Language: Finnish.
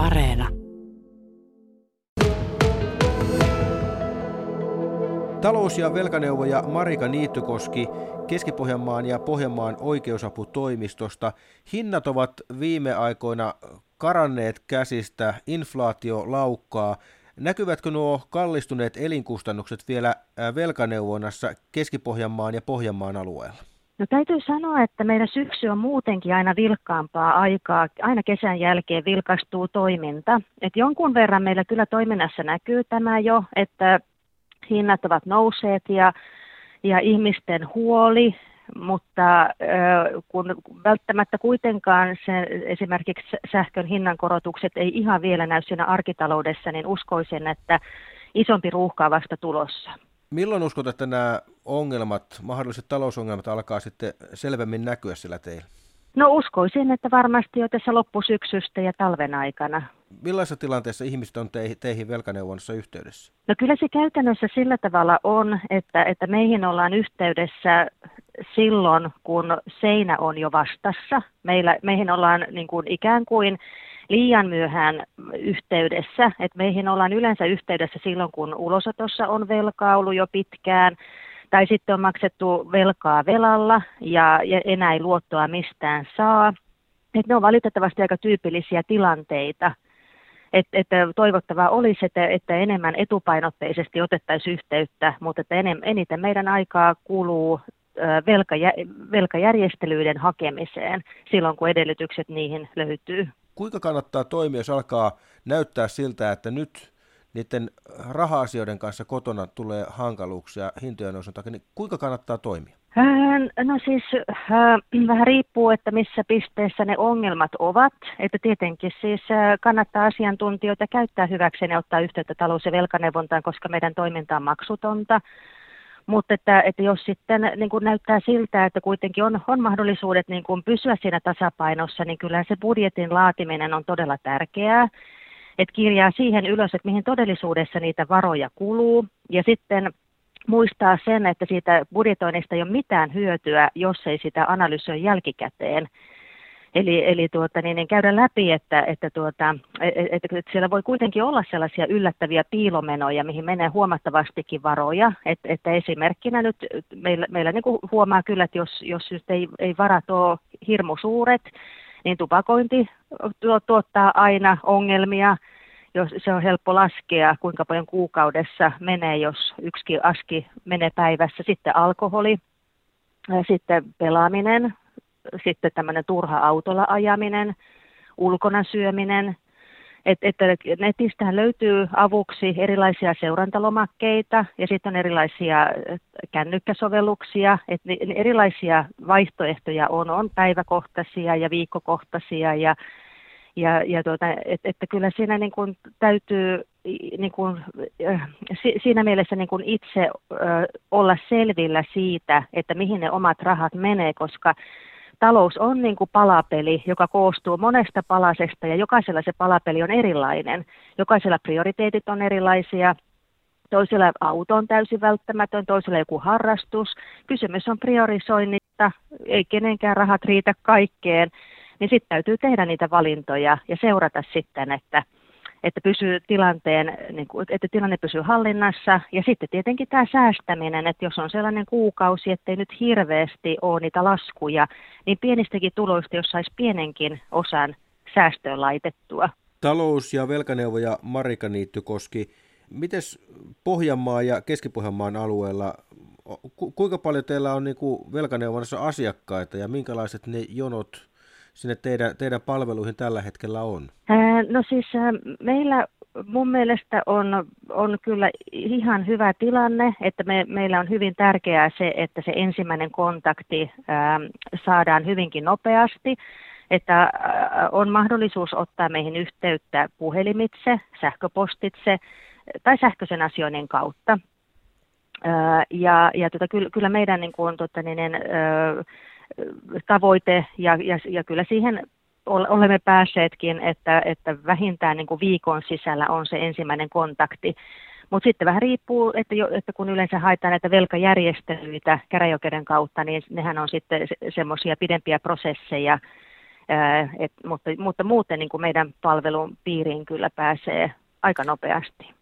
Areena. Talous- ja velkaneuvoja Marika Niittykoski Keski-Pohjanmaan ja Pohjanmaan oikeusaputoimistosta. Hinnat ovat viime aikoina karanneet käsistä, inflaatio laukkaa. Näkyvätkö nuo kallistuneet elinkustannukset vielä velkaneuvonnassa Keski-Pohjanmaan ja Pohjanmaan alueella? No täytyy sanoa, että meidän syksy on muutenkin aina vilkkaampaa aikaa. Aina kesän jälkeen vilkastuu toiminta. Et jonkun verran meillä kyllä toiminnassa näkyy tämä jo, että hinnat ovat nousseet ja, ja ihmisten huoli, mutta kun välttämättä kuitenkaan se, esimerkiksi sähkön hinnankorotukset ei ihan vielä näy siinä arkitaloudessa, niin uskoisin, että isompi ruuhka on vasta tulossa. Milloin uskot, että nämä ongelmat, mahdolliset talousongelmat alkaa sitten selvemmin näkyä sillä teillä? No uskoisin, että varmasti jo tässä loppusyksystä ja talven aikana. Millaisessa tilanteessa ihmiset on teihin, velkaneuvonnassa yhteydessä? No kyllä se käytännössä sillä tavalla on, että, että meihin ollaan yhteydessä silloin, kun seinä on jo vastassa. Meillä, meihin ollaan niin kuin ikään kuin liian myöhään yhteydessä. Et meihin ollaan yleensä yhteydessä silloin, kun ulosotossa on velkaa ollut jo pitkään, tai sitten on maksettu velkaa velalla ja, ja enää ei luottoa mistään saa. Et ne on valitettavasti aika tyypillisiä tilanteita. Et, että toivottavaa olisi, että, että enemmän etupainotteisesti otettaisiin yhteyttä, mutta että eniten meidän aikaa kuluu velkajä, velkajärjestelyiden hakemiseen silloin, kun edellytykset niihin löytyy. Kuinka kannattaa toimia, jos alkaa näyttää siltä, että nyt niiden raha-asioiden kanssa kotona tulee hankaluuksia hintojen nousun takia, niin kuinka kannattaa toimia? No siis äh, vähän riippuu, että missä pisteessä ne ongelmat ovat. Että tietenkin siis äh, kannattaa asiantuntijoita käyttää hyväkseen ja ottaa yhteyttä talous- ja velkaneuvontaan, koska meidän toiminta on maksutonta. Mutta että, että jos sitten niin kuin näyttää siltä, että kuitenkin on, on mahdollisuudet niin kuin pysyä siinä tasapainossa, niin kyllä se budjetin laatiminen on todella tärkeää. Että kirjaa siihen ylös, että mihin todellisuudessa niitä varoja kuluu. Ja sitten muistaa sen, että siitä budjetoinnista ei ole mitään hyötyä, jos ei sitä analysoi jälkikäteen. Eli, eli tuota, niin, niin käydä läpi, että, että, tuota, että, että siellä voi kuitenkin olla sellaisia yllättäviä piilomenoja, mihin menee huomattavastikin varoja. Että, että esimerkkinä nyt meillä, meillä niin huomaa kyllä, että jos, jos nyt ei, ei varat ole hirmu suuret, niin tupakointi tuottaa aina ongelmia. Jos se on helppo laskea, kuinka paljon kuukaudessa menee, jos yksi aski menee päivässä. Sitten alkoholi, sitten pelaaminen, sitten tämmöinen turha autolla ajaminen, ulkona syöminen. Et, että netistähän löytyy avuksi erilaisia seurantalomakkeita ja sitten on erilaisia kännykkäsovelluksia. Et erilaisia vaihtoehtoja on, on päiväkohtaisia ja viikkokohtaisia ja ja, ja tuota, et, että kyllä siinä niin kuin täytyy niin kuin, siinä mielessä niin kuin itse olla selvillä siitä, että mihin ne omat rahat menee, koska talous on niin kuin palapeli, joka koostuu monesta palasesta ja jokaisella se palapeli on erilainen. Jokaisella prioriteetit on erilaisia. Toisella auto on täysin välttämätön, toisella joku harrastus. Kysymys on priorisoinnista, ei kenenkään rahat riitä kaikkeen. Niin sitten täytyy tehdä niitä valintoja ja seurata sitten, että – että, pysyy tilanteen, niin kuin, että tilanne pysyy hallinnassa. Ja sitten tietenkin tämä säästäminen, että jos on sellainen kuukausi, ettei nyt hirveästi ole niitä laskuja, niin pienistäkin tuloista, jos saisi pienenkin osan säästöön laitettua. Talous- ja velkaneuvoja Marika Niittykoski. Miten Pohjanmaa ja Keski-Pohjanmaan alueella, ku, kuinka paljon teillä on niin kuin velkaneuvonnassa asiakkaita ja minkälaiset ne jonot sinne teidän, teidän palveluihin tällä hetkellä on? no siis meillä mun mielestä on, on kyllä ihan hyvä tilanne, että me, meillä on hyvin tärkeää se, että se ensimmäinen kontakti ää, saadaan hyvinkin nopeasti, että on mahdollisuus ottaa meihin yhteyttä puhelimitse, sähköpostitse tai sähköisen asioinnin kautta. Ää, ja ja tota, kyllä, kyllä meidän niin kuin, tota, niin, ää, tavoite ja, ja, ja kyllä siihen olemme päässeetkin, että, että vähintään niin kuin viikon sisällä on se ensimmäinen kontakti. Mutta sitten vähän riippuu, että, jo, että kun yleensä haetaan näitä velkajärjestelyitä käräjoikeuden kautta, niin nehän on sitten semmoisia pidempiä prosesseja, et, mutta, mutta muuten niin kuin meidän palvelun piiriin kyllä pääsee aika nopeasti.